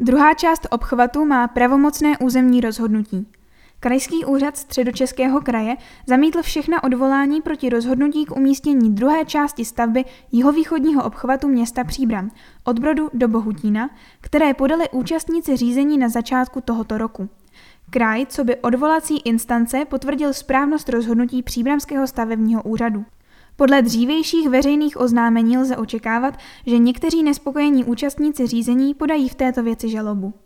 Druhá část obchvatu má pravomocné územní rozhodnutí. Krajský úřad středočeského kraje zamítl všechna odvolání proti rozhodnutí k umístění druhé části stavby jihovýchodního obchvatu města Příbram od Brodu do Bohutína, které podali účastníci řízení na začátku tohoto roku. Kraj, co by odvolací instance, potvrdil správnost rozhodnutí Příbramského stavebního úřadu. Podle dřívějších veřejných oznámení lze očekávat, že někteří nespokojení účastníci řízení podají v této věci žalobu.